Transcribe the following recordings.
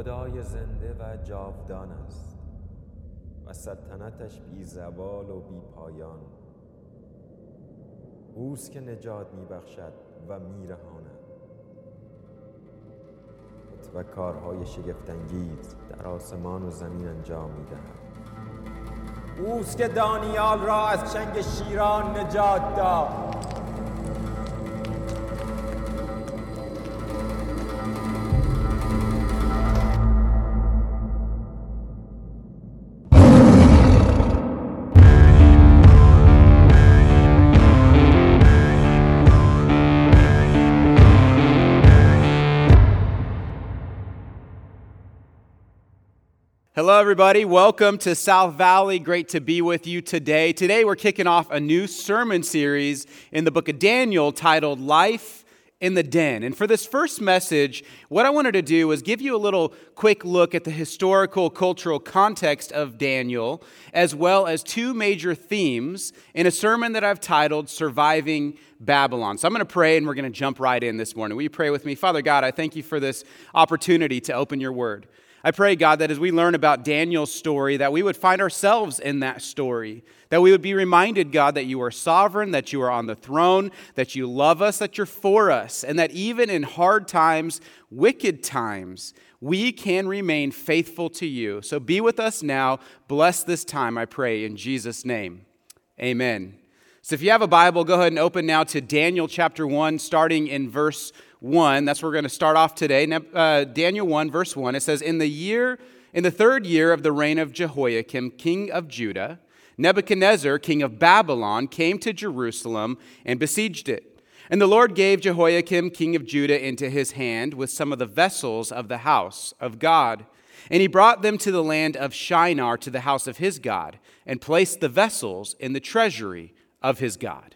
خدای زنده و جاودان است و سلطنتش بی زوال و بی پایان. اوست که نجات می بخشد و می رهاند. و کارهای شگفتانگیز در آسمان و زمین انجام می دهد. اوست که دانیال را از چنگ شیران نجات داد. Hello, everybody. Welcome to South Valley. Great to be with you today. Today, we're kicking off a new sermon series in the book of Daniel titled Life in the Den. And for this first message, what I wanted to do was give you a little quick look at the historical, cultural context of Daniel, as well as two major themes in a sermon that I've titled Surviving Babylon. So I'm going to pray and we're going to jump right in this morning. Will you pray with me? Father God, I thank you for this opportunity to open your word. I pray, God, that as we learn about Daniel's story, that we would find ourselves in that story. That we would be reminded, God, that you are sovereign, that you are on the throne, that you love us, that you're for us, and that even in hard times, wicked times, we can remain faithful to you. So be with us now. Bless this time, I pray, in Jesus' name. Amen. So if you have a Bible, go ahead and open now to Daniel chapter 1, starting in verse 1. That's where we're going to start off today. Uh, Daniel 1, verse 1. It says, In the year, in the third year of the reign of Jehoiakim, king of Judah, Nebuchadnezzar, king of Babylon, came to Jerusalem and besieged it. And the Lord gave Jehoiakim, king of Judah, into his hand with some of the vessels of the house of God. And he brought them to the land of Shinar, to the house of his God, and placed the vessels in the treasury of his God.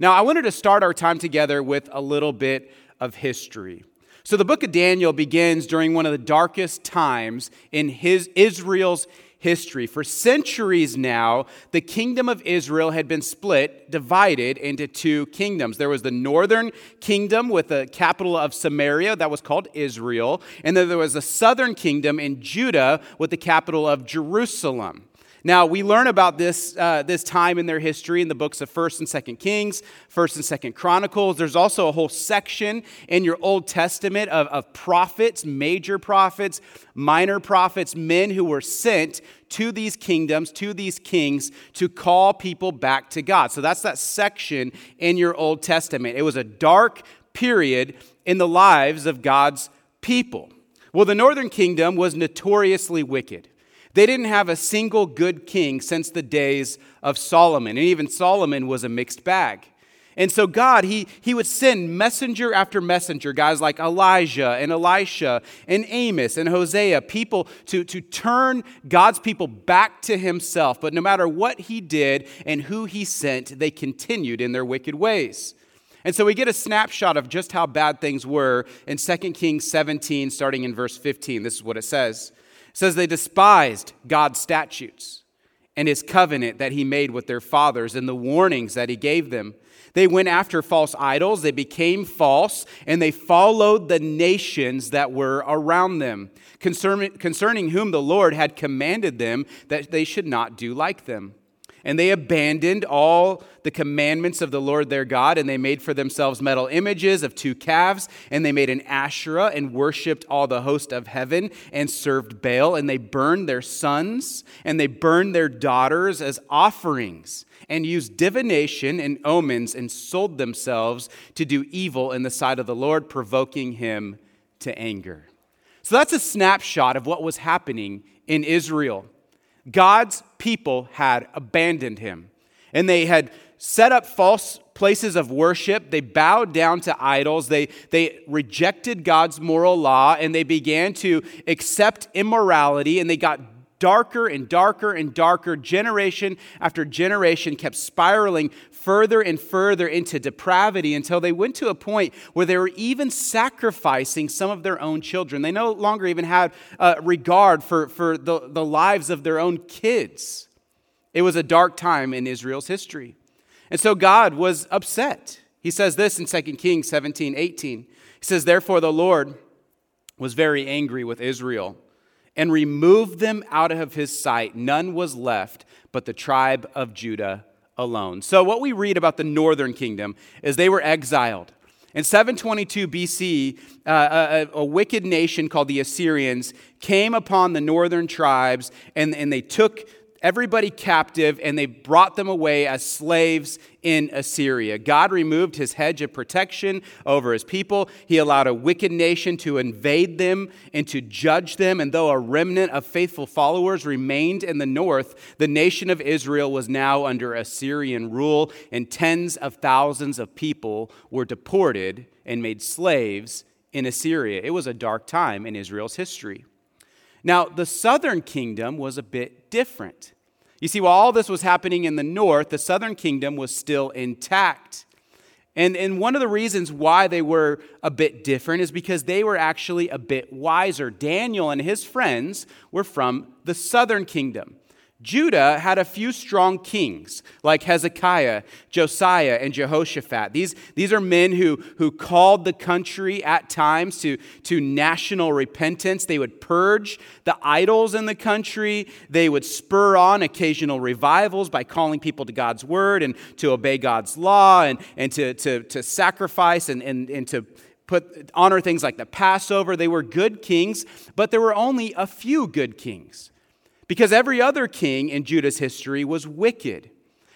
Now, I wanted to start our time together with a little bit of history. So, the book of Daniel begins during one of the darkest times in his, Israel's history. For centuries now, the kingdom of Israel had been split, divided into two kingdoms. There was the northern kingdom with the capital of Samaria, that was called Israel, and then there was the southern kingdom in Judah with the capital of Jerusalem. Now, we learn about this, uh, this time in their history in the books of 1st and 2nd Kings, 1st and 2nd Chronicles. There's also a whole section in your Old Testament of, of prophets, major prophets, minor prophets, men who were sent to these kingdoms, to these kings, to call people back to God. So that's that section in your Old Testament. It was a dark period in the lives of God's people. Well, the northern kingdom was notoriously wicked. They didn't have a single good king since the days of Solomon. And even Solomon was a mixed bag. And so God, he, he would send messenger after messenger, guys like Elijah and Elisha and Amos and Hosea, people to, to turn God's people back to himself. But no matter what he did and who he sent, they continued in their wicked ways. And so we get a snapshot of just how bad things were in 2 Kings 17, starting in verse 15. This is what it says says they despised God's statutes and his covenant that he made with their fathers and the warnings that he gave them. They went after false idols, they became false, and they followed the nations that were around them, concerning, concerning whom the Lord had commanded them that they should not do like them. And they abandoned all the commandments of the Lord their God, and they made for themselves metal images of two calves, and they made an Asherah and worshiped all the host of heaven and served Baal, and they burned their sons and they burned their daughters as offerings, and used divination and omens and sold themselves to do evil in the sight of the Lord, provoking him to anger. So that's a snapshot of what was happening in Israel. God's people had abandoned him. And they had set up false places of worship. They bowed down to idols. They, they rejected God's moral law and they began to accept immorality and they got darker and darker and darker. Generation after generation kept spiraling further and further into depravity until they went to a point where they were even sacrificing some of their own children. They no longer even had uh, regard for, for the, the lives of their own kids. It was a dark time in Israel's history. And so God was upset. He says this in 2 Kings 17 18. He says, Therefore, the Lord was very angry with Israel and removed them out of his sight. None was left but the tribe of Judah alone. So, what we read about the northern kingdom is they were exiled. In 722 BC, uh, a, a, wicked nation called the Assyrians came upon the northern tribes and, and they took everybody captive and they brought them away as slaves in Assyria. God removed his hedge of protection over his people. He allowed a wicked nation to invade them and to judge them. And though a remnant of faithful followers remained in the north, the nation of Israel was now under Assyrian rule, and tens of thousands of people were deported and made slaves in Assyria. It was a dark time in Israel's history. Now, the southern kingdom was a bit different. You see, while all this was happening in the north, the southern kingdom was still intact. And, and one of the reasons why they were a bit different is because they were actually a bit wiser. Daniel and his friends were from the southern kingdom. Judah had a few strong kings like Hezekiah, Josiah, and Jehoshaphat. These, these are men who, who called the country at times to, to national repentance. They would purge the idols in the country. They would spur on occasional revivals by calling people to God's word and to obey God's law and, and to, to, to sacrifice and, and, and to put, honor things like the Passover. They were good kings, but there were only a few good kings because every other king in Judah's history was wicked.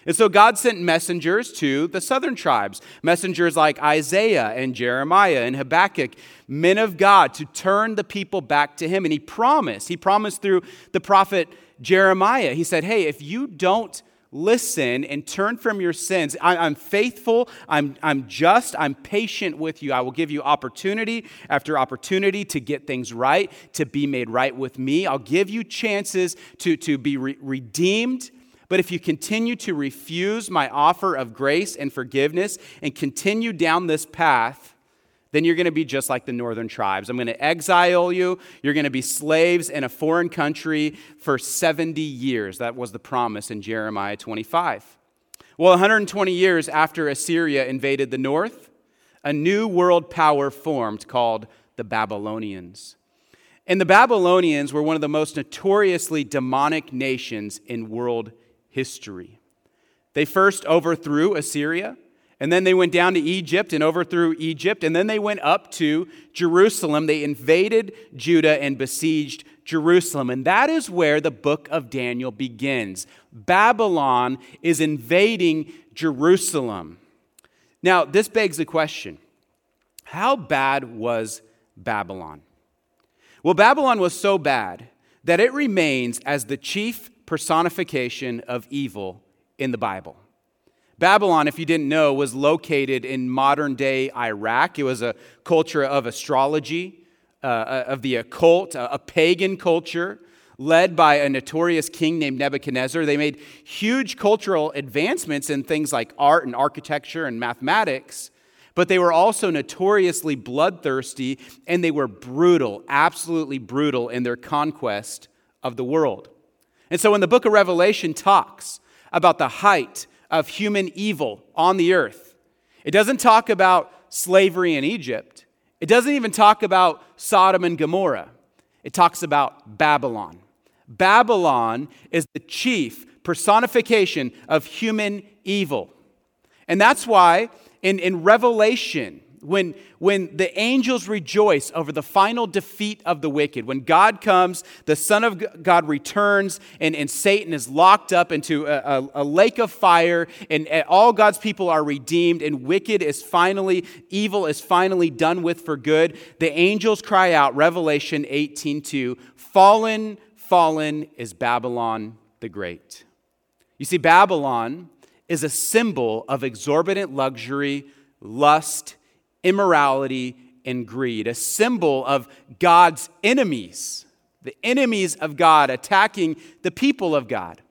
And so God sent messengers to the southern tribes, messengers like Isaiah and Jeremiah and Habakkuk, men of God, to turn the people back to him. And he promised, he promised through the prophet Jeremiah, he said, Hey, if you don't listen and turn from your sins. I, am faithful, I'm, I'm just, I'm patient with you. I will give you opportunity after opportunity to get things right, to be made right with me. I'll give you chances to, to be re- redeemed. But if you continue to refuse my offer of grace and forgiveness and continue down this path, then you're going to be just like the northern tribes. I'm going to exile you. You're going to be slaves in a foreign country for 70 years. That was the promise in Jeremiah 25. Well, 120 years after Assyria invaded the north, a new world power formed called the Babylonians. And the Babylonians were one of the most notoriously demonic nations in world history. They first overthrew Assyria. And then they went down to Egypt and overthrew Egypt. And then they went up to Jerusalem. They invaded Judah and besieged Jerusalem. And that is where the book of Daniel begins. Babylon is invading Jerusalem. Now, this begs the question how bad was Babylon? Well, Babylon was so bad that it remains as the chief personification of evil in the Bible. Babylon, if you didn't know, was located in modern day Iraq. It was a culture of astrology, uh, uh, of the occult, a pagan culture led by a notorious king named Nebuchadnezzar. They made huge cultural advancements in things like art and architecture and mathematics, but they were also notoriously bloodthirsty and they were brutal, absolutely brutal in their conquest of the world. And so when the book of Revelation talks about the height of human evil on the earth. It doesn't talk about slavery in Egypt. It doesn't even talk about Sodom and Gomorrah. It talks about Babylon. Babylon is the chief personification of human evil. And that's why in, in Revelation, when, when the angels rejoice over the final defeat of the wicked, when God comes, the Son of God returns, and, and Satan is locked up into a, a, a lake of fire, and, and all God's people are redeemed, and wicked is finally, evil is finally done with for good, the angels cry out, Revelation 18 2, Fallen, fallen is Babylon the Great. You see, Babylon is a symbol of exorbitant luxury, lust, immorality, and greed, a symbol of God's enemies. the enemies of God attacking the people of God.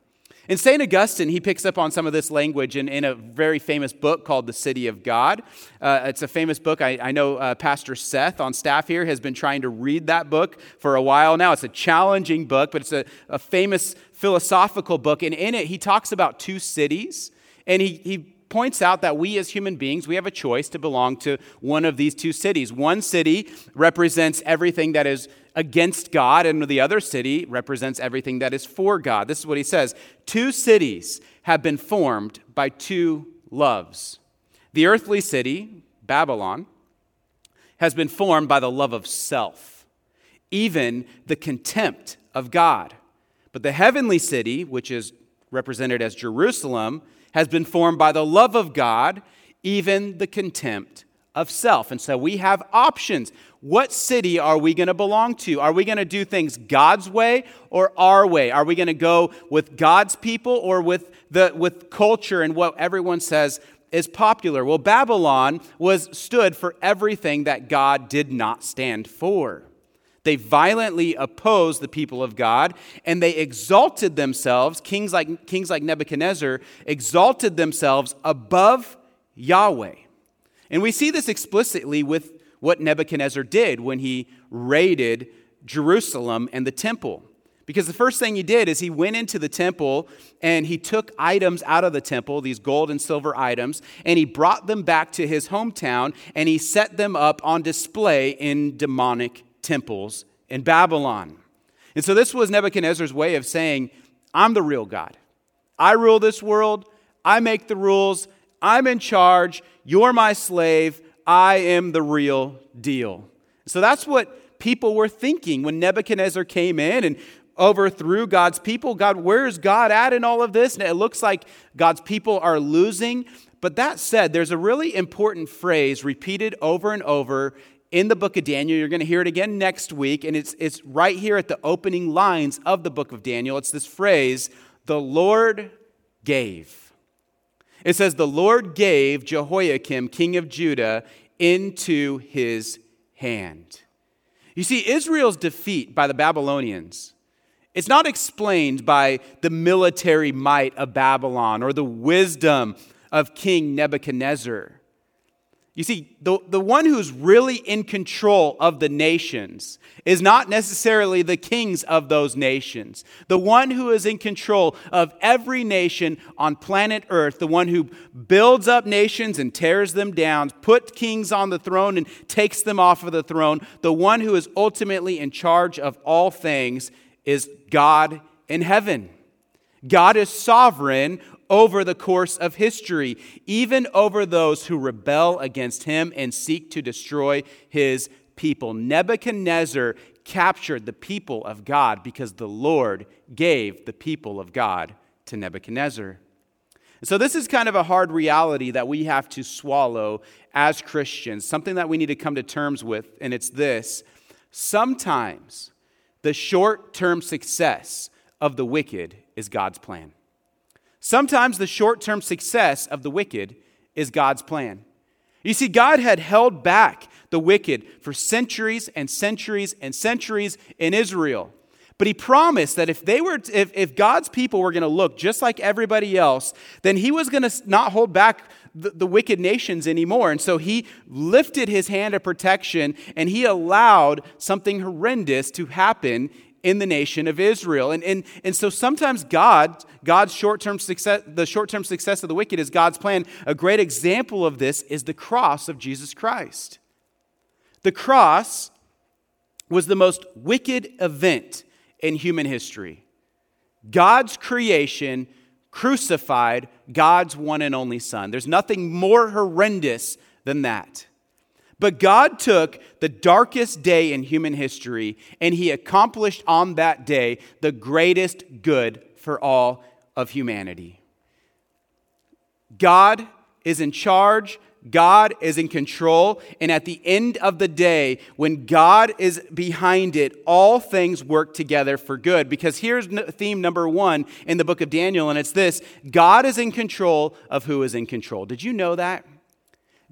And St. Augustine, he picks up on some of this language in, in a very famous book called The City of God. Uh, it's a famous book. I, I know uh, Pastor Seth on staff here has been trying to read that book for a while now. It's a challenging book, but it's a, a famous philosophical book. And in it, he talks about two cities. And he, he points out that we as human beings, we have a choice to belong to one of these two cities. One city represents everything that is against God, and the other city represents everything that is for God. This is what he says Two cities have been formed by two loves. The earthly city, Babylon, has been formed by the love of self, even the contempt of God. But the heavenly city, which is represented as Jerusalem, has been formed by the love of God, even the contempt of self. And so we have options. What city are we going to belong to? Are we going to do things God's way or our way? Are we going to go with God's people or with the with culture and what everyone says is popular? Well, Babylon was stood for everything that God did not stand for. They violently opposed the people of God and they exalted themselves, kings like, kings like Nebuchadnezzar exalted themselves above Yahweh. And we see this explicitly with what Nebuchadnezzar did when he raided Jerusalem and the temple. Because the first thing he did is he went into the temple and he took items out of the temple, these gold and silver items, and he brought them back to his hometown and he set them up on display in demonic temples in Babylon. And so this was Nebuchadnezzar's way of saying, I'm the real God. I rule this world, I make the rules, I'm in charge, you're my slave, I am the real deal. So that's what people were thinking when Nebuchadnezzar came in and overthrew God's people. God, where's God at in all of this? And it looks like God's people are losing. But that said, there's a really important phrase repeated over and over in the book of Daniel. You're going to hear it again next week, and it's, it's right here at the opening lines of the book of Daniel. It's this phrase, the Lord gave. It says, The Lord gave Jehoiakim, king of Judah, into his hand. You see, Israel's defeat by the Babylonians, it's not explained by the military might of Babylon or the wisdom of King Nebuchadnezzar. You see, the, the one who's really in control of the nations is not necessarily the kings of those nations. The one who is in control of every nation on planet Earth, the one who builds up nations and tears them down, put kings on the throne and takes them off of the throne, the one who is ultimately in charge of all things is God in heaven. God is sovereign over the course of history, even over those who rebel against him and seek to destroy his people. Nebuchadnezzar captured the people of God because the Lord gave the people of God to Nebuchadnezzar. So, this is kind of a hard reality that we have to swallow as Christians, something that we need to come to terms with, and it's this sometimes the short term success of the wicked is God's plan. Sometimes the short term success of the wicked is God's plan. You see, God had held back the wicked for centuries and centuries and centuries in Israel. But he promised that if they were, if, if God's people were going to look just like everybody else, then he was going to not hold back the, the wicked nations anymore. And so he lifted his hand of protection and he allowed something horrendous to happen in the nation of Israel. And, and, and so sometimes God, God's short-term success, the short-term success of the wicked is God's plan. A great example of this is the cross of Jesus Christ. The cross was the most wicked event in human history. God's creation crucified God's one and only Son. There's nothing more horrendous than that. But God took the darkest day in human history and he accomplished on that day the greatest good for all of humanity. God is in charge. God is in control. And at the end of the day, when God is behind it, all things work together for good. Because here's theme number one in the book of Daniel, and it's this God is in control of who is in control. Did you know that?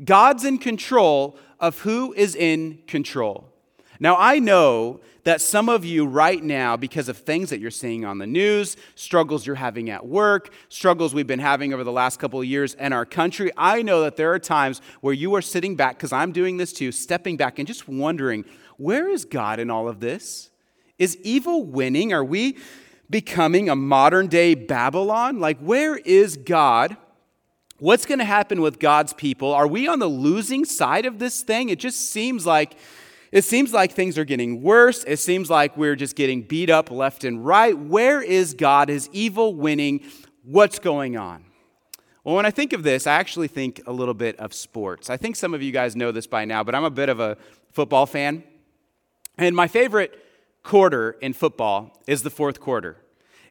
God's in control of who is in control. Now, I know that some of you right now, because of things that you're seeing on the news, struggles you're having at work, struggles we've been having over the last couple of years in our country, I know that there are times where you are sitting back, because I'm doing this too, stepping back and just wondering, where is God in all of this? Is evil winning? Are we becoming a modern day Babylon? Like, where is God? What's going to happen with God's people? Are we on the losing side of this thing? It just seems like it seems like things are getting worse. It seems like we're just getting beat up left and right. Where is God? Is evil winning? What's going on? Well, when I think of this, I actually think a little bit of sports. I think some of you guys know this by now, but I'm a bit of a football fan. And my favorite quarter in football is the fourth quarter.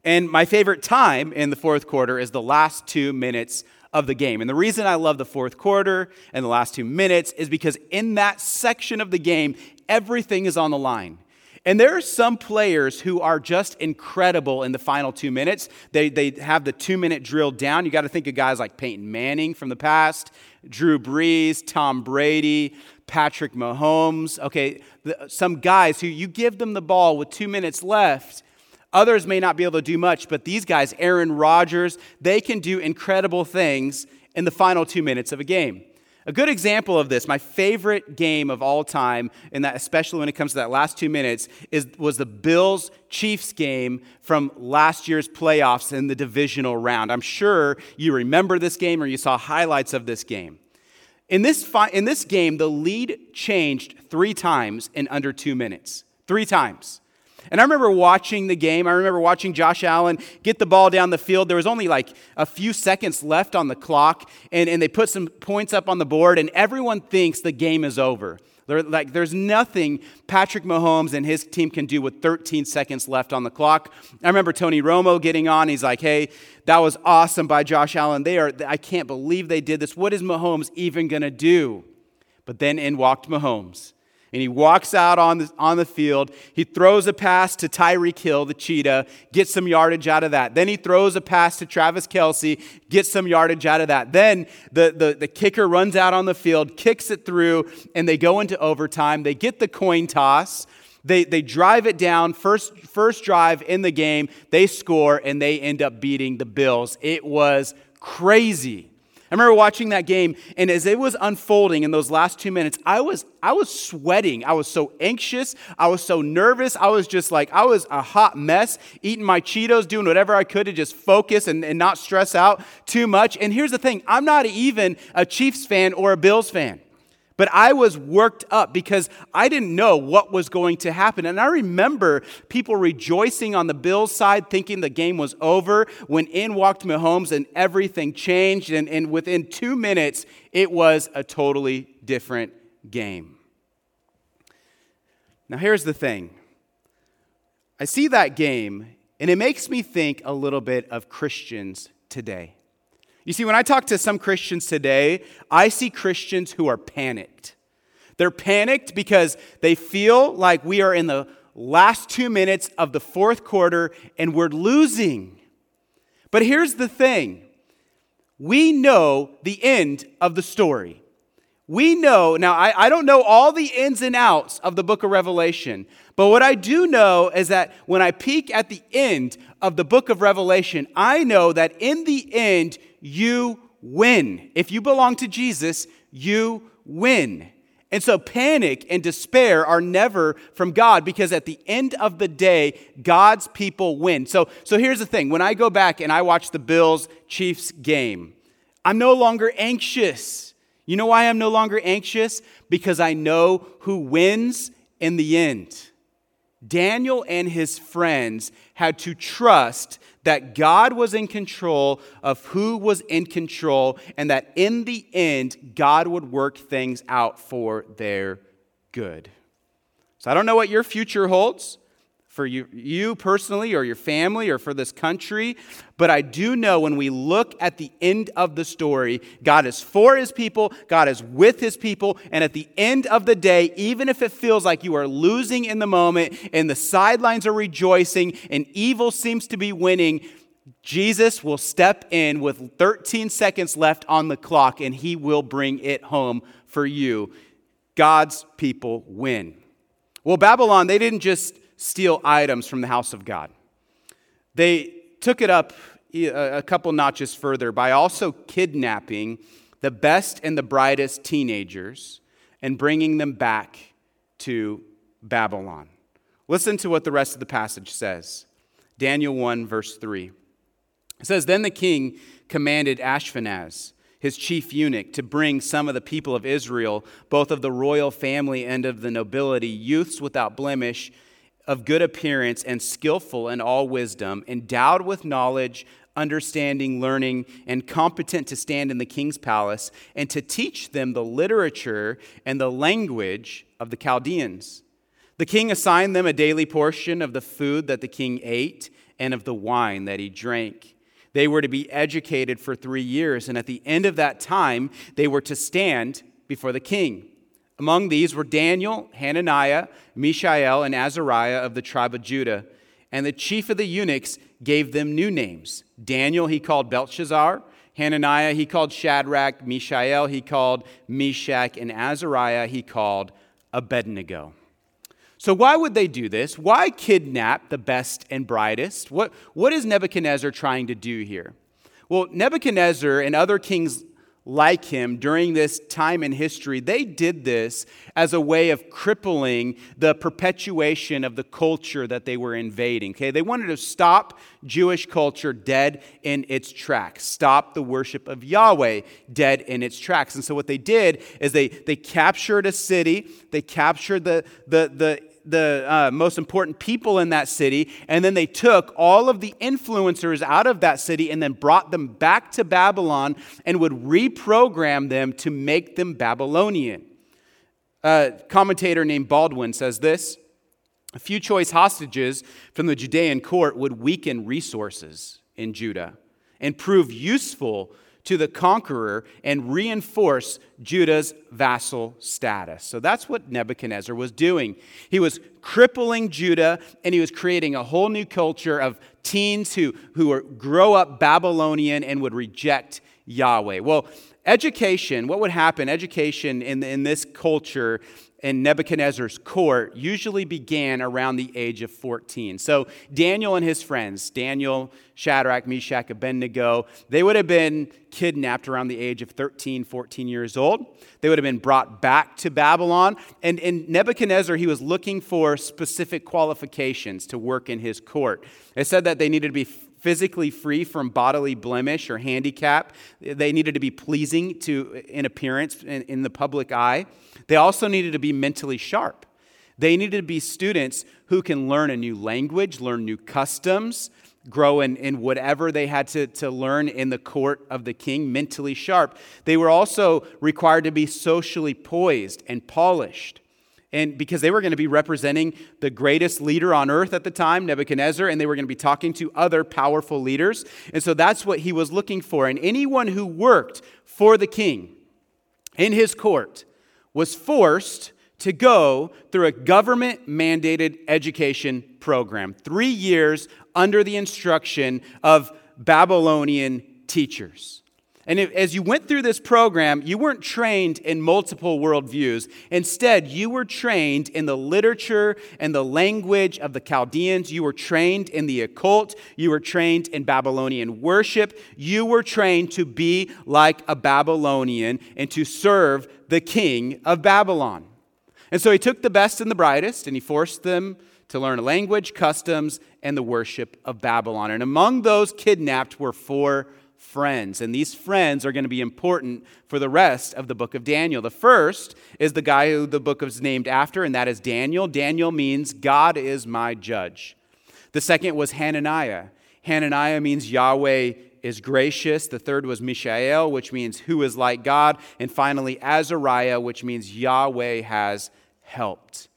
And my favorite time in the fourth quarter is the last two minutes of the game. And the reason I love the fourth quarter and the last two minutes is because in that section of the game, everything is on the line. And there are some players who are just incredible in the final two minutes. They, they have the two minute drill down. You got to think of guys like Peyton Manning from the past, Drew Brees, Tom Brady, Patrick Mahomes. Okay, the, some guys who you give them the ball with two minutes left Others may not be able to do much, but these guys, Aaron Rodgers, they can do incredible things in the final two minutes of a game. A good example of this, my favorite game of all time, and that especially when it comes to that last two minutes, is, was the Bills Chiefs game from last year's playoffs in the divisional round. I'm sure you remember this game or you saw highlights of this game. In this, fi- in this game, the lead changed three times in under two minutes. Three times. And I remember watching the game. I remember watching Josh Allen get the ball down the field. There was only like a few seconds left on the clock, and, and they put some points up on the board, and everyone thinks the game is over. They're like, there's nothing Patrick Mahomes and his team can do with 13 seconds left on the clock. I remember Tony Romo getting on. He's like, hey, that was awesome by Josh Allen. They are, I can't believe they did this. What is Mahomes even going to do? But then in walked Mahomes and he walks out on the, on the field. He throws a pass to Tyreek Hill, the cheetah, gets some yardage out of that. Then he throws a pass to Travis Kelce, gets some yardage out of that. Then the, the, the kicker runs out on the field, kicks it through, and they go into overtime. They get the coin toss. They, they drive it down, first, first drive in the game, they score, and they end up beating the Bills. It was crazy. I remember watching that game, and as it was unfolding in those last two minutes, I was, I was sweating. I was so anxious. I was so nervous. I was just like, I was a hot mess, eating my Cheetos, doing whatever I could to just focus and, and not stress out too much. And here's the thing I'm not even a Chiefs fan or a Bills fan. But I was worked up because I didn't know what was going to happen. And I remember people rejoicing on the Bills side, thinking the game was over, when in walked Mahomes and everything changed. And, and within two minutes, it was a totally different game. Now, here's the thing I see that game, and it makes me think a little bit of Christians today. You see, when I talk to some Christians today, I see Christians who are panicked. They're panicked because they feel like we are in the last two minutes of the fourth quarter and we're losing. But here's the thing we know the end of the story. We know, now I, I don't know all the ins and outs of the book of Revelation, but what I do know is that when I peek at the end of the book of Revelation, I know that in the end, you win. If you belong to Jesus, you win. And so panic and despair are never from God because at the end of the day, God's people win. So, so here's the thing when I go back and I watch the Bills Chiefs game, I'm no longer anxious. You know why I'm no longer anxious? Because I know who wins in the end. Daniel and his friends had to trust that God was in control of who was in control, and that in the end, God would work things out for their good. So I don't know what your future holds for you, you personally or your family or for this country. But I do know when we look at the end of the story, God is for his people, God is with his people. And at the end of the day, even if it feels like you are losing in the moment and the sidelines are rejoicing and evil seems to be winning, Jesus will step in with 13 seconds left on the clock and he will bring it home for you. God's people win. Well, Babylon, they didn't just steal items from the house of God, they took it up a couple notches further by also kidnapping the best and the brightest teenagers and bringing them back to Babylon. Listen to what the rest of the passage says. Daniel 1, verse 3. It says, Then the king commanded Ashpenaz, his chief eunuch, to bring some of the people of Israel, both of the royal family and of the nobility, youths without blemish, of good appearance, and skillful in all wisdom, endowed with knowledge, understanding, learning, and competent to stand in the king's palace, and to teach them the literature and the language of the Chaldeans. The king assigned them a daily portion of the food that the king ate and of the wine that he drank. They were to be educated for three years, and at the end of that time, they were to stand before the king. Among these were Daniel, Hananiah, Mishael, and Azariah of the tribe of Judah. And the chief of the eunuchs gave them new names. Daniel he called Belshazzar, Hananiah he called Shadrach, Mishael he called Meshach, and Azariah he called Abednego. So, why would they do this? Why kidnap the best and brightest? What, what is Nebuchadnezzar trying to do here? Well, Nebuchadnezzar and other kings like him during this time in history, they did this as a way of crippling the perpetuation of the culture that they were invading. Okay, they wanted to stop Jewish culture dead in its tracks, stop the worship of Yahweh dead in its tracks. And so what they did is they they captured a city, they captured the the the the uh, most important people in that city, and then they took all of the influencers out of that city and then brought them back to Babylon and would reprogram them to make them Babylonian. A commentator named Baldwin says this A few choice hostages from the Judean court would weaken resources in Judah and prove useful to the conqueror and reinforce Judah's vassal status. So that's what Nebuchadnezzar was doing. He was crippling Judah and he was creating a whole new culture of teens who, who grow up Babylonian and would reject Yahweh. Well, education, what would happen? Education in, in this culture in Nebuchadnezzar's court usually began around the age of 14. So Daniel and his friends, Daniel, Shadrach, Meshach, Abednego, they would have been kidnapped around the age of 13, 14 years old. They would have been brought back to Babylon. And in Nebuchadnezzar, he was looking for specific qualifications to work in his court. It said that they needed to be physically free from bodily blemish or handicap. They needed to be pleasing to in appearance in, in the public eye. They also needed to be mentally sharp. They needed to be students who can learn a new language, learn new customs, grow in, in whatever they had to, to learn in the court of the king, mentally sharp. They were also required to be socially poised and polished. And because they were going to be representing the greatest leader on earth at the time, Nebuchadnezzar, and they were going to be talking to other powerful leaders. And so that's what he was looking for. And anyone who worked for the king in his court was forced to go through a government mandated education program, three years under the instruction of Babylonian teachers. And if, as you went through this program, you weren't trained in multiple worldviews. Instead, you were trained in the literature and the language of the Chaldeans. You were trained in the occult. You were trained in Babylonian worship. You were trained to be like a Babylonian and to serve the king of Babylon. And so he took the best and the brightest and he forced them to learn a language, customs, and the worship of Babylon. And among those kidnapped were four friends. And these friends are going to be important for the rest of the book of Daniel. The first is the guy who the book is named after, and that is Daniel. Daniel means God is my judge. The second was Hananiah. Hananiah means Yahweh is gracious. The third was Mishael, which means who is like God. And finally, Azariah, which means Yahweh has helped.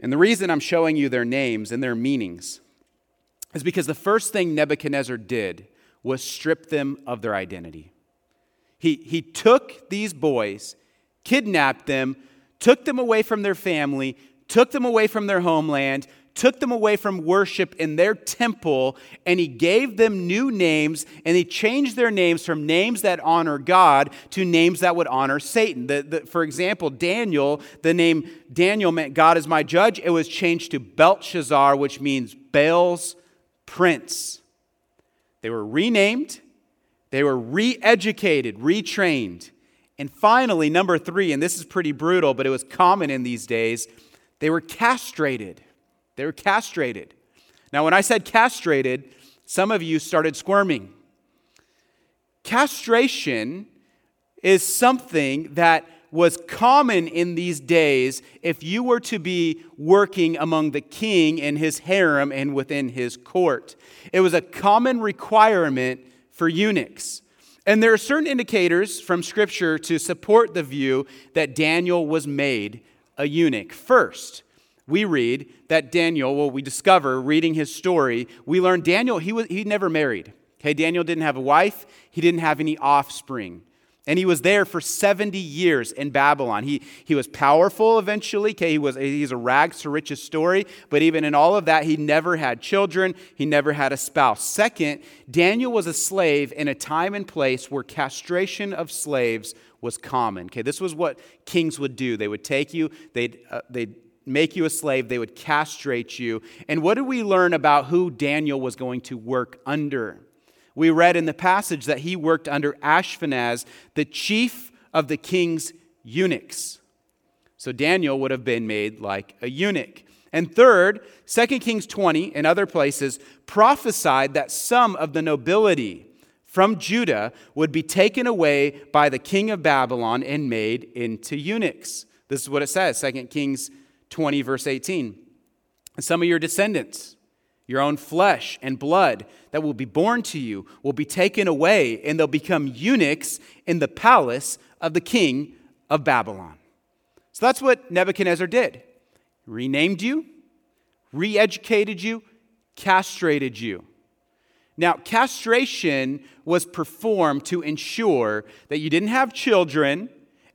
And the reason I'm showing you their names and their meanings is because the first thing Nebuchadnezzar did was strip them of their identity. He, he took these boys, kidnapped them, took them away from their family, took them away from their homeland, took them away from worship in their temple, and he gave them new names, and he changed their names from names that honor God to names that would honor Satan. The, the, for example, Daniel, the name Daniel meant God is my judge. It was changed to Belteshazzar, which means Baal's prince. They were renamed, they were re educated, retrained. And finally, number three, and this is pretty brutal, but it was common in these days, they were castrated. They were castrated. Now, when I said castrated, some of you started squirming. Castration is something that was common in these days if you were to be working among the king and his harem and within his court. It was a common requirement for eunuchs. And there are certain indicators from Scripture to support the view that Daniel was made a eunuch. First, we read that Daniel, well, we discover reading his story, we learn Daniel, he, was, he never married. Okay, Daniel didn't have a wife, he didn't have any offspring. And he was there for 70 years in Babylon. He, he was powerful eventually. Okay, he was, he's a rags to riches story, but even in all of that, he never had children. He never had a spouse. Second, Daniel was a slave in a time and place where castration of slaves was common. Okay, this was what kings would do. They would take you, they'd, uh, they'd make you a slave, they would castrate you. And what do we learn about who Daniel was going to work under? We read in the passage that he worked under Ashpenaz, the chief of the king's eunuchs. So Daniel would have been made like a eunuch. And third, 2 Kings 20 and other places prophesied that some of the nobility from Judah would be taken away by the king of Babylon and made into eunuchs. This is what it says, 2 Kings 20, verse 18. Some of your descendants your own flesh and blood that will be born to you will be taken away, and they'll become eunuchs in the palace of the king of Babylon. So that's what Nebuchadnezzar did. Renamed you, re educated you, castrated you. Now, castration was performed to ensure that you didn't have children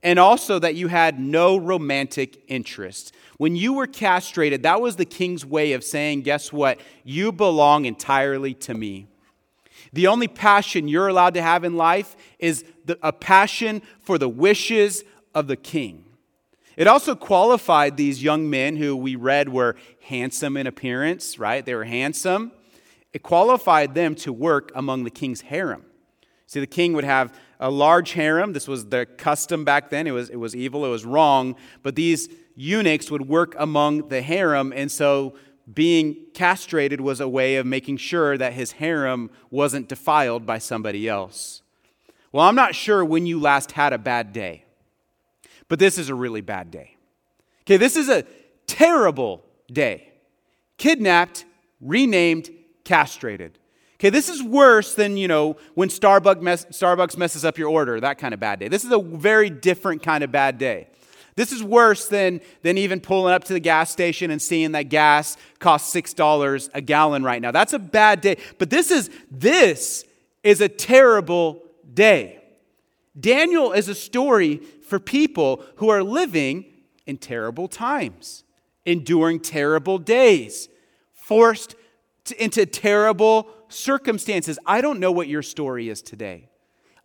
and also that you had no romantic interest. When you were castrated, that was the king's way of saying, guess what? You belong entirely to me. The only passion you're allowed to have in life is the, a passion for the wishes of the king. It also qualified these young men who we read were handsome in appearance, right? They were handsome. It qualified them to work among the king's harem. See, the king would have a large harem. This was the custom back then. It was, it was evil, it was wrong. But these eunuchs would work among the harem, and so being castrated was a way of making sure that his harem wasn't defiled by somebody else. Well, I'm not sure when you last had a bad day, but this is a really bad day. Okay, this is a terrible day. Kidnapped, renamed, castrated. Okay, this is worse than, you know, when Starbucks, mess, Starbucks messes up your order, that kind of bad day. This is a very different kind of bad day. This is worse than, than even pulling up to the gas station and seeing that gas costs $6 a gallon right now. That's a bad day. But this is this is a terrible day. Daniel is a story for people who are living in terrible times, enduring terrible days, forced to, into terrible circumstances. I don't know what your story is today.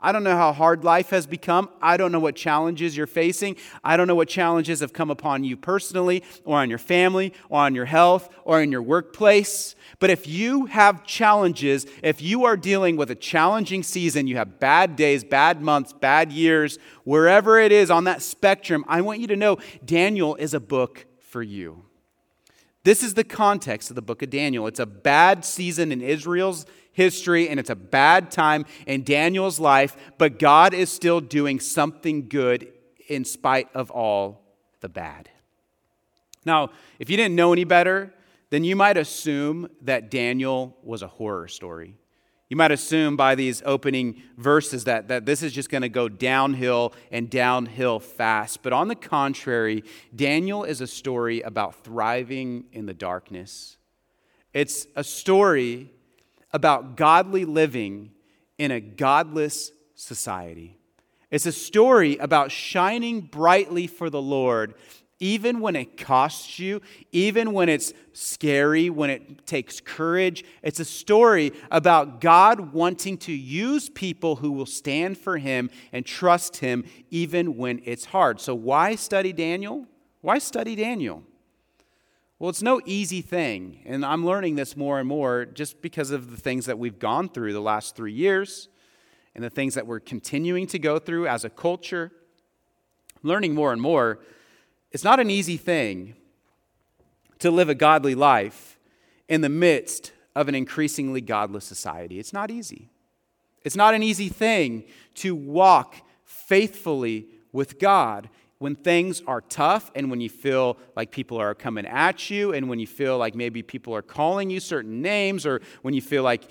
I don't know how hard life has become. I don't know what challenges you're facing. I don't know what challenges have come upon you personally, or on your family, or on your health, or in your workplace. But if you have challenges, if you are dealing with a challenging season, you have bad days, bad months, bad years, wherever it is on that spectrum, I want you to know Daniel is a book for you. This is the context of the book of Daniel. It's a bad season in Israel's history and it's a bad time in Daniel's life, but God is still doing something good in spite of all the bad. Now, if you didn't know any better, then you might assume that Daniel was a horror story. You might assume by these opening verses that, that this is just going to go downhill and downhill fast. But on the contrary, Daniel is a story about thriving in the darkness. It's a story about godly living in a godless society. It's a story about shining brightly for the Lord even when it costs you, even when it's scary, when it takes courage. It's a story about God wanting to use people who will stand for Him and trust Him even when it's hard. So, why study Daniel? Why study Daniel? Well, it's no easy thing. And I'm learning this more and more just because of the things that we've gone through the last three years and the things that we're continuing to go through as a culture. learning more and more it's not an easy thing to live a godly life in the midst of an increasingly godless society. It's not easy. It's not an easy thing to walk faithfully with God when things are tough and when you feel like people are coming at you and when you feel like maybe people are calling you certain names or when you feel like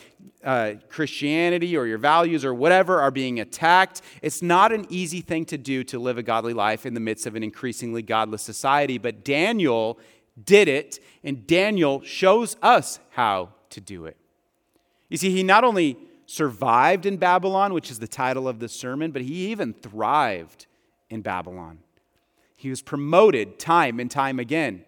uh, Christianity or your values or whatever are being attacked, it's not an easy thing to do to live a godly life in the midst of an increasingly godless society. But Daniel did it, and Daniel shows us how to do it. You see, he not only survived in Babylon, which is the title of this sermon, but he even thrived in Babylon. He was promoted time and time again.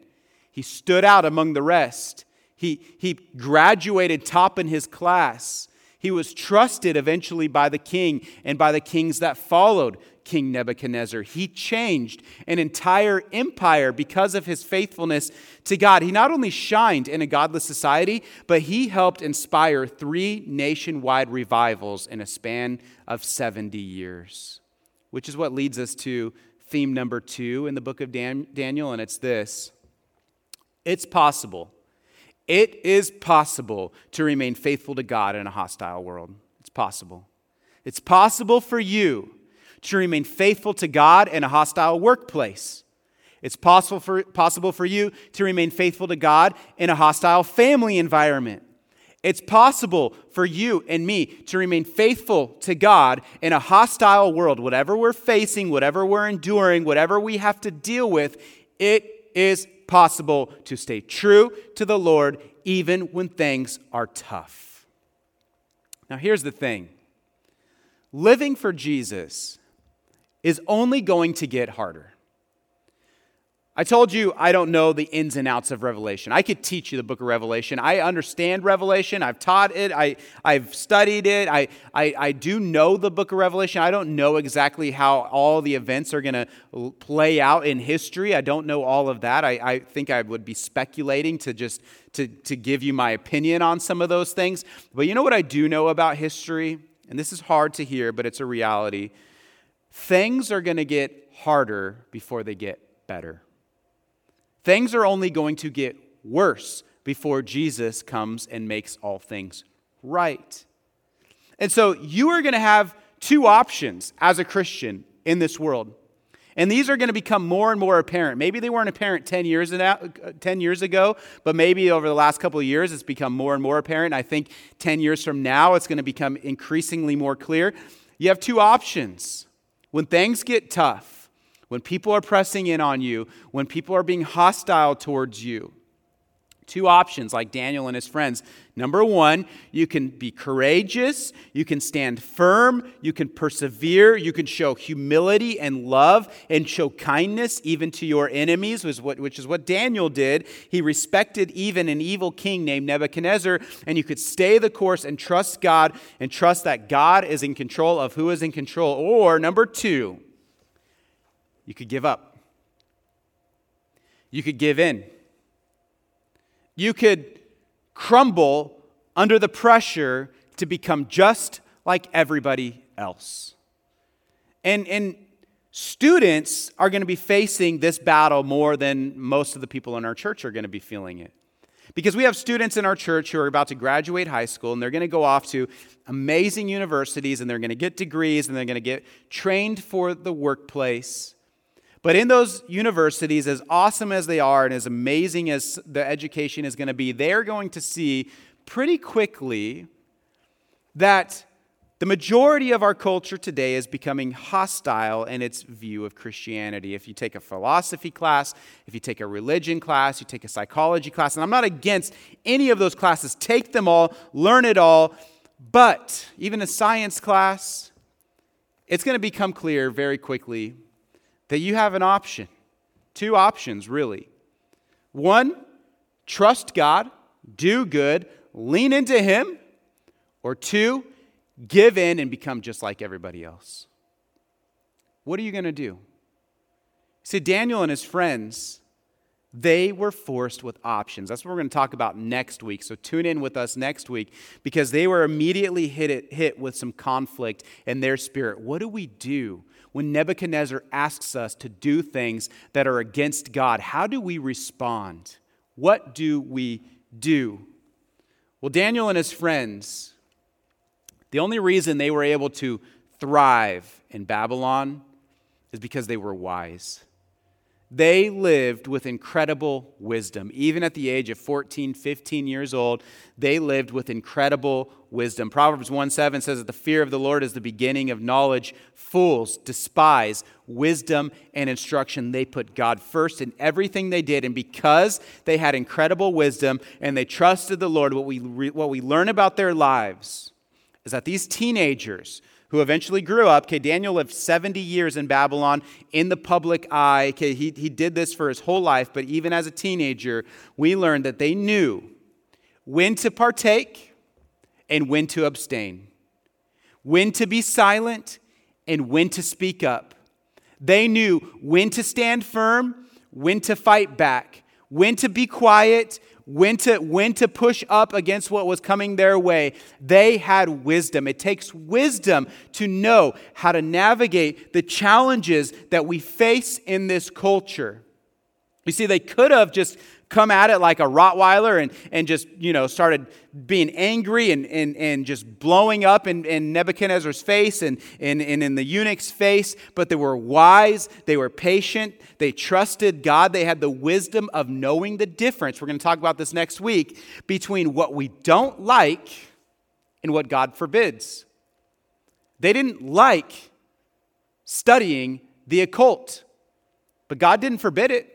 He stood out among the rest. He, he graduated top in his class. He was trusted eventually by the king and by the kings that followed King Nebuchadnezzar. He changed an entire empire because of his faithfulness to God. He not only shined in a godless society, but he helped inspire three nationwide revivals in a span of 70 years, which is what leads us to theme number two in the book of Dan- Daniel, and it's this It's possible. It is possible to remain faithful to God in a hostile world. It's possible. It's possible for you to remain faithful to God in a hostile workplace. It's possible for, possible for you to remain faithful to God in a hostile family environment. It's possible for you and me to remain faithful to God in a hostile world. Whatever we're facing, whatever we're enduring, whatever we have to deal with, it is possible to stay true to the Lord even when things are tough. Now, here's the thing living for Jesus is only going to get harder. I told you I don't know the ins and outs of Revelation. I could teach you the book of Revelation. I understand Revelation. I've taught it. I, I've studied it. I, I, I do know the book of Revelation. I don't know exactly how all the events are going to play out in history. I don't know all of that. I, I think I would be speculating to just to, to give you my opinion on some of those things. But you know what I do know about history? And this is hard to hear, but it's a reality. Things are going to get harder before they get better. Things are only going to get worse before Jesus comes and makes all things right. And so you are going to have two options as a Christian in this world. And these are going to become more and more apparent. Maybe they weren't apparent 10 years, 10 years ago, but maybe over the last couple of years it's become more and more apparent. I think 10 years from now it's going to become increasingly more clear. You have two options. When things get tough, when people are pressing in on you, when people are being hostile towards you. Two options, like Daniel and his friends. Number one, you can be courageous, you can stand firm, you can persevere, you can show humility and love and show kindness even to your enemies, which is what Daniel did. He respected even an evil king named Nebuchadnezzar, and you could stay the course and trust God and trust that God is in control of who is in control. Or number two, you could give up. You could give in. You could crumble under the pressure to become just like everybody else. And, and students are going to be facing this battle more than most of the people in our church are going to be feeling it. Because we have students in our church who are about to graduate high school and they're going to go off to amazing universities and they're going to get degrees and they're going to get trained for the workplace. But in those universities, as awesome as they are and as amazing as the education is going to be, they're going to see pretty quickly that the majority of our culture today is becoming hostile in its view of Christianity. If you take a philosophy class, if you take a religion class, you take a psychology class, and I'm not against any of those classes, take them all, learn it all, but even a science class, it's going to become clear very quickly that you have an option. Two options, really. One, trust God, do good, lean into Him. Or two, give in and become just like everybody else. What are you going to do? See, Daniel and his friends, they were forced with options. That's what we're going to talk about next week. So tune in with us next week because they were immediately hit, it, hit with some conflict in their spirit. What do we do when Nebuchadnezzar asks us to do things that are against God? How do we respond? What do we do? Well, Daniel and his friends, the only reason they were able to thrive in Babylon is because they were wise. They lived with incredible wisdom. Even at the age of 14, 15 years old, they lived with incredible wisdom. Proverbs 1 7 says that the fear of the Lord is the beginning of knowledge. Fools despise wisdom and instruction. They put God first in everything they did. And because they had incredible wisdom and they trusted the Lord, what we, what we learn about their lives is that these teenagers, who eventually grew up. Okay, Daniel lived 70 years in Babylon in the public eye. Okay, he, he did this for his whole life, but even as a teenager, we learned that they knew when to partake and when to abstain, when to be silent and when to speak up. They knew when to stand firm, when to fight back, when to be quiet, when to, when to push up against what was coming their way. They had wisdom. It takes wisdom to know how to navigate the challenges that we face in this culture. You see, they could have just come at it like a Rottweiler and, and just, you know, started being angry and, and, and just blowing up in, in Nebuchadnezzar's face and, and, and in the eunuch's face. But they were wise, they were patient, they trusted God, they had the wisdom of knowing the difference. We're going to talk about this next week between what we don't like and what God forbids. They didn't like studying the occult, but God didn't forbid it.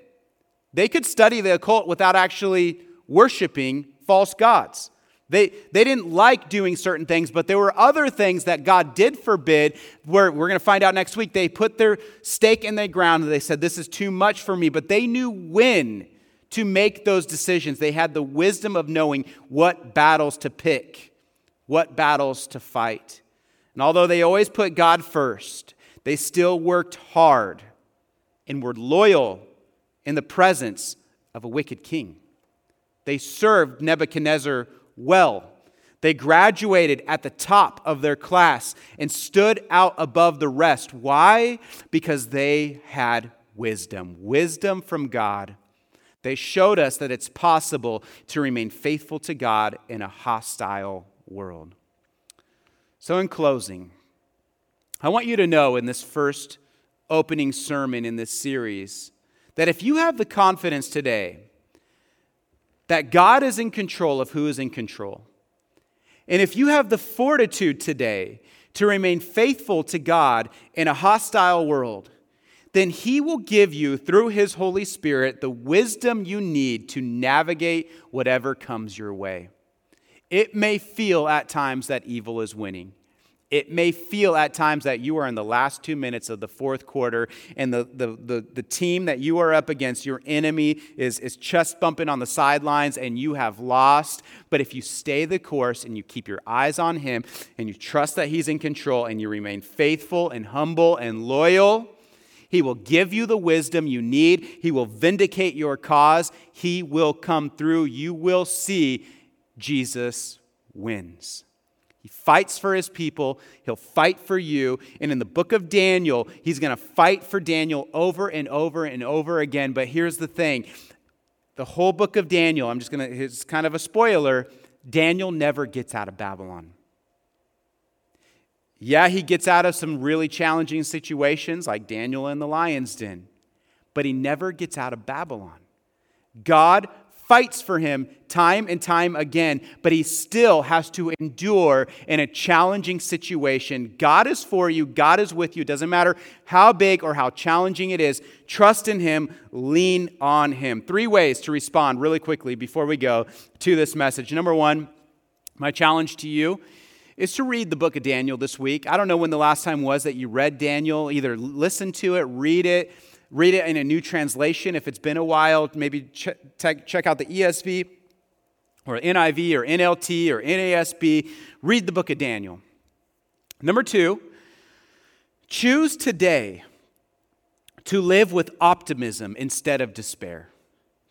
They could study the occult without actually worshiping false gods. They, they didn't like doing certain things, but there were other things that God did forbid, where we're going to find out next week. They put their stake in the ground and they said, This is too much for me. But they knew when to make those decisions. They had the wisdom of knowing what battles to pick, what battles to fight. And although they always put God first, they still worked hard and were loyal in the presence of a wicked king. They served Nebuchadnezzar well. They graduated at the top of their class and stood out above the rest. Why? Because they had wisdom, wisdom from God. They showed us that it's possible to remain faithful to God in a hostile world. So, in closing, I want you to know in this first opening sermon in this series that if you have the confidence today that God is in control of who is in control, and if you have the fortitude today to remain faithful to God in a hostile world, then He will give you, through His Holy Spirit, the wisdom you need to navigate whatever comes your way. It may feel at times that evil is winning. It may feel at times that you are in the last two minutes of the fourth quarter and the, the, the, the, team that you are up against, your enemy, is, is chest bumping on the sidelines and you have lost. But if you stay the course and you keep your eyes on Him and you trust that He's in control and you remain faithful and humble and loyal, He will give you the wisdom you need. He will vindicate your cause. He will come through. You will see Jesus wins. He fights for his people. He'll fight for you. And in the book of Daniel, he's going to fight for Daniel over and over and over again. But here's the thing the whole book of Daniel, I'm just going to, it's kind of a spoiler Daniel never gets out of Babylon. Yeah, he gets out of some really challenging situations like Daniel in the lion's den, but he never gets out of Babylon. God fights for him time and time again, but he still has to endure in a challenging situation. God is for you, God is with you. Doesn't matter how big or how challenging it is. Trust in him, lean on him. Three ways to respond really quickly before we go to this message. Number one, my challenge to you is to read the book of Daniel this week. I don't know when the last time was that you read Daniel, either listen to it, read it read it in a new translation. If it's been a while, maybe ch- check out the ESV or NIV or NLT or NASB. Read the book of Daniel. Number two, choose today to live with optimism instead of despair.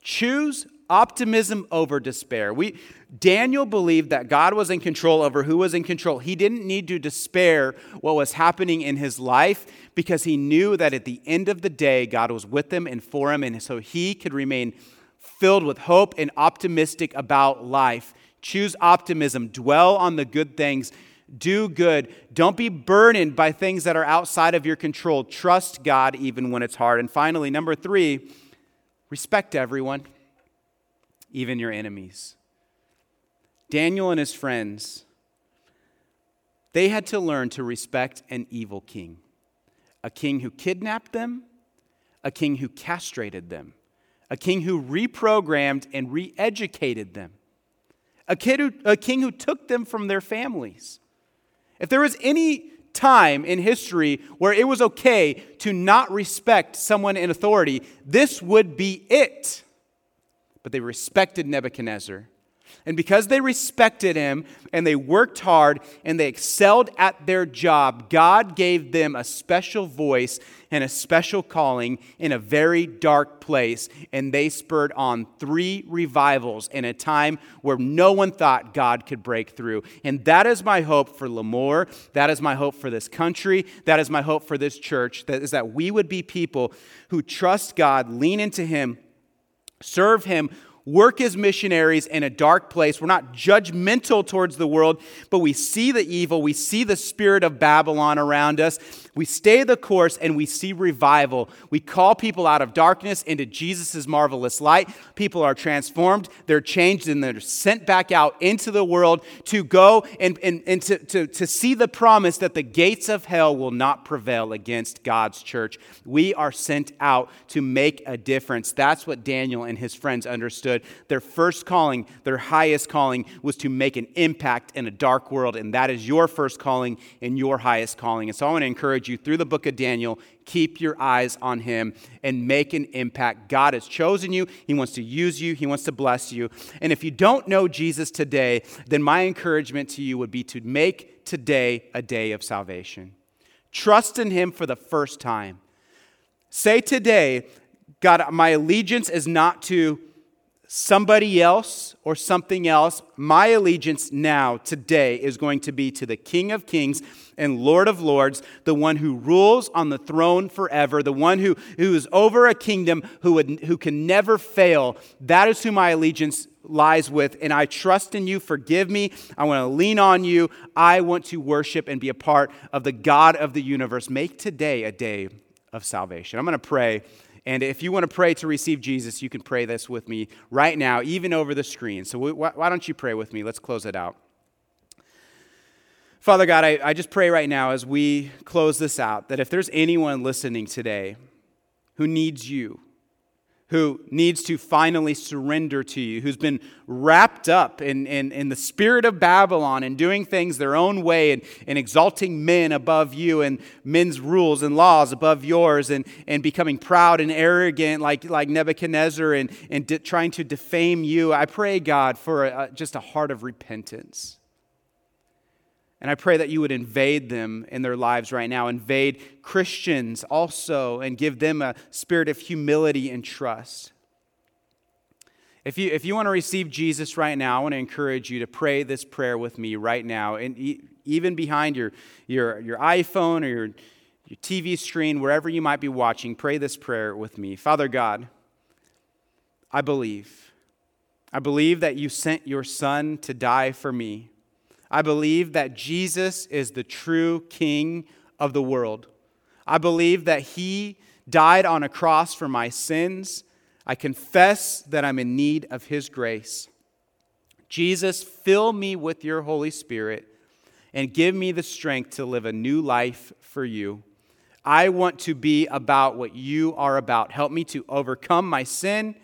Choose optimism over despair. We, Daniel believed that God was in control over who was in control. He didn't need to despair what was happening in his life because he knew that at the end of the day, God was with him and for him, and so he could remain filled with hope and optimistic about life. Choose optimism, dwell on the good things, do good. Don't be burdened by things that are outside of your control. Trust God even when it's hard. And finally, number three, respect everyone even your enemies. Daniel and his friends, they had to learn to respect an evil king, a king who kidnapped them, a king who castrated them, a king who reprogrammed and re educated them, a, kid who, a king who took them from their families. If there was any time in history where it was okay to not respect someone in authority, this would be it but they respected Nebuchadnezzar. And because they respected him and they worked hard and they excelled at their job, God gave them a special voice and a special calling in a very dark place. And they spurred on three revivals in a time where no one thought God could break through. And that is my hope for Lemoore. That is my hope for this country. That is my hope for this church. That is that we would be people who trust God, lean into Him serve Him, work as missionaries in a dark place. We're not judgmental towards the world, but we see the evil. We see the spirit of Babylon around us. We stay the course and we see revival. We call people out of darkness into Jesus' marvelous light. People are transformed, they're changed, and they're sent back out into the world to go and, and, and to, to, to see the promise that the gates of hell will not prevail against God's church. We are sent out to make a difference. That's what Daniel and his friends understood their first calling, their highest calling, was to make an impact in a dark world. And that is your first calling and your highest calling. And so I want to encourage you through the book of Daniel, keep your eyes on him and make an impact. God has chosen you, He wants to use you, He wants to bless you. And if you don't know Jesus today, then my encouragement to you would be to make today a day of salvation. Trust in Him for the first time. Say today, God, my allegiance is not to somebody else or something else, my allegiance now, today, is going to be to the King of Kings and Lord of Lords, the one who rules on the throne forever, the one who, who is over a kingdom who, would, who can never fail. That is who my allegiance lies with, and I trust in you. Forgive me. I want to lean on you. I want to worship and be a part of the God of the universe. Make today a day of salvation. I'm going to pray and if you want to pray to receive Jesus, you can pray this with me right now, even over the screen. So why don't you pray with me? Let's close it out. Father God, I, I just pray right now as we close this out that if there's anyone listening today who needs you, who needs to finally surrender to you, who's been wrapped up in, in, in, the spirit of Babylon and doing things their own way and, and exalting men above you and men's rules and laws above yours and, and becoming proud and arrogant like, like Nebuchadnezzar and, and de- trying to defame you. I pray, God, for a, just a heart of repentance. And I pray that you would invade them in their lives right now, invade Christians also, and give them a spirit of humility and trust. If you, if you want to receive Jesus right now, I want to encourage you to pray this prayer with me right now. And even behind your, your, your iPhone or your, your TV screen, wherever you might be watching, pray this prayer with me. Father God, I believe. I believe that you sent your Son to die for me. I believe that Jesus is the true King of the world. I believe that He died on a cross for my sins. I confess that I'm in need of His grace. Jesus, fill me with your Holy Spirit and give me the strength to live a new life for you. I want to be about what you are about. Help me to overcome my sin,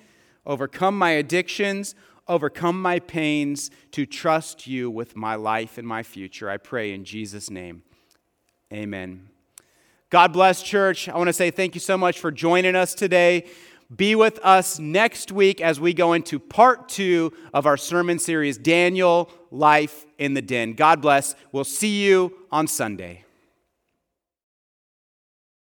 overcome my addictions, overcome my pains, to trust you with my life and my future. I pray in Jesus' name. Amen. God bless, church. I want to say thank you so much for joining us today. Be with us next week as we go into part two of our sermon series, Daniel, Life in the Den. God bless. We'll see you on Sunday.